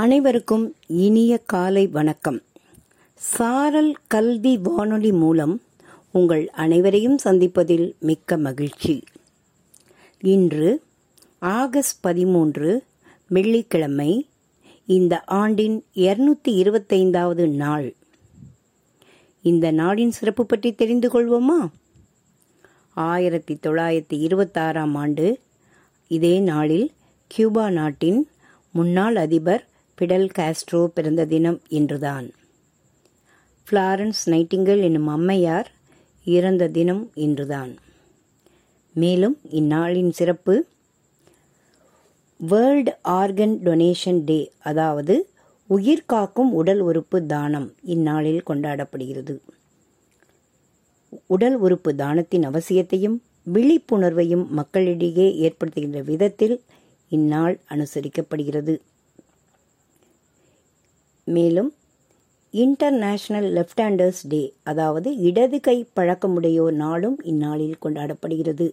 அனைவருக்கும் இனிய காலை வணக்கம். சாரல் கல்வி வானொலி மூலம் உங்கள் அனைவரையும் சந்திப்பதில் மிக்க மகிழ்ச்சி. இன்று ஆகஸ்ட் பதிமூன்று வெள்ளிக்கிழமை இந்த ஆண்டின் இருநூத்தி இருபத்தைந்தாவது நாள். இந்த நாளின் சிறப்பு பற்றி தெரிந்து கொள்வோமா? ஆயிரத்தி தொள்ளாயிரத்தி இருபத்தாறாம் ஆண்டு இதே நாளில் கியூபா நாட்டின் முன்னாள் அதிபர் பிடல் காஸ்ட்ரோ பிறந்த தினம் இன்றுதான். ஃப்ளாரன்ஸ் நைட்டிங்கல் என்னும் அம்மையார் இறந்த தினம் இன்றுதான். மேலும் இந்நாளின் சிறப்பு வேர்ல்டு ஆர்கன் டொனேஷன் டே அதாவது உயிர் காக்கும் உடல் உறுப்பு தானம் இந்நாளில் கொண்டாடப்படுகிறது. உடல் உறுப்பு தானத்தின் அவசியத்தையும் விழிப்புணர்வையும் மக்களிடையே ஏற்படுத்துகின்ற விதத்தில் இந்நாள் அனுசரிக்கப்படுகிறது. மேலும் இன்டர்நேஷனல் லெஃப்ட் ஹேண்டர்ஸ் டே அதாவது இடது கை பழக்கமுடையோர் நாளும் இந்நாளில் கொண்டாடப்படுகிறது.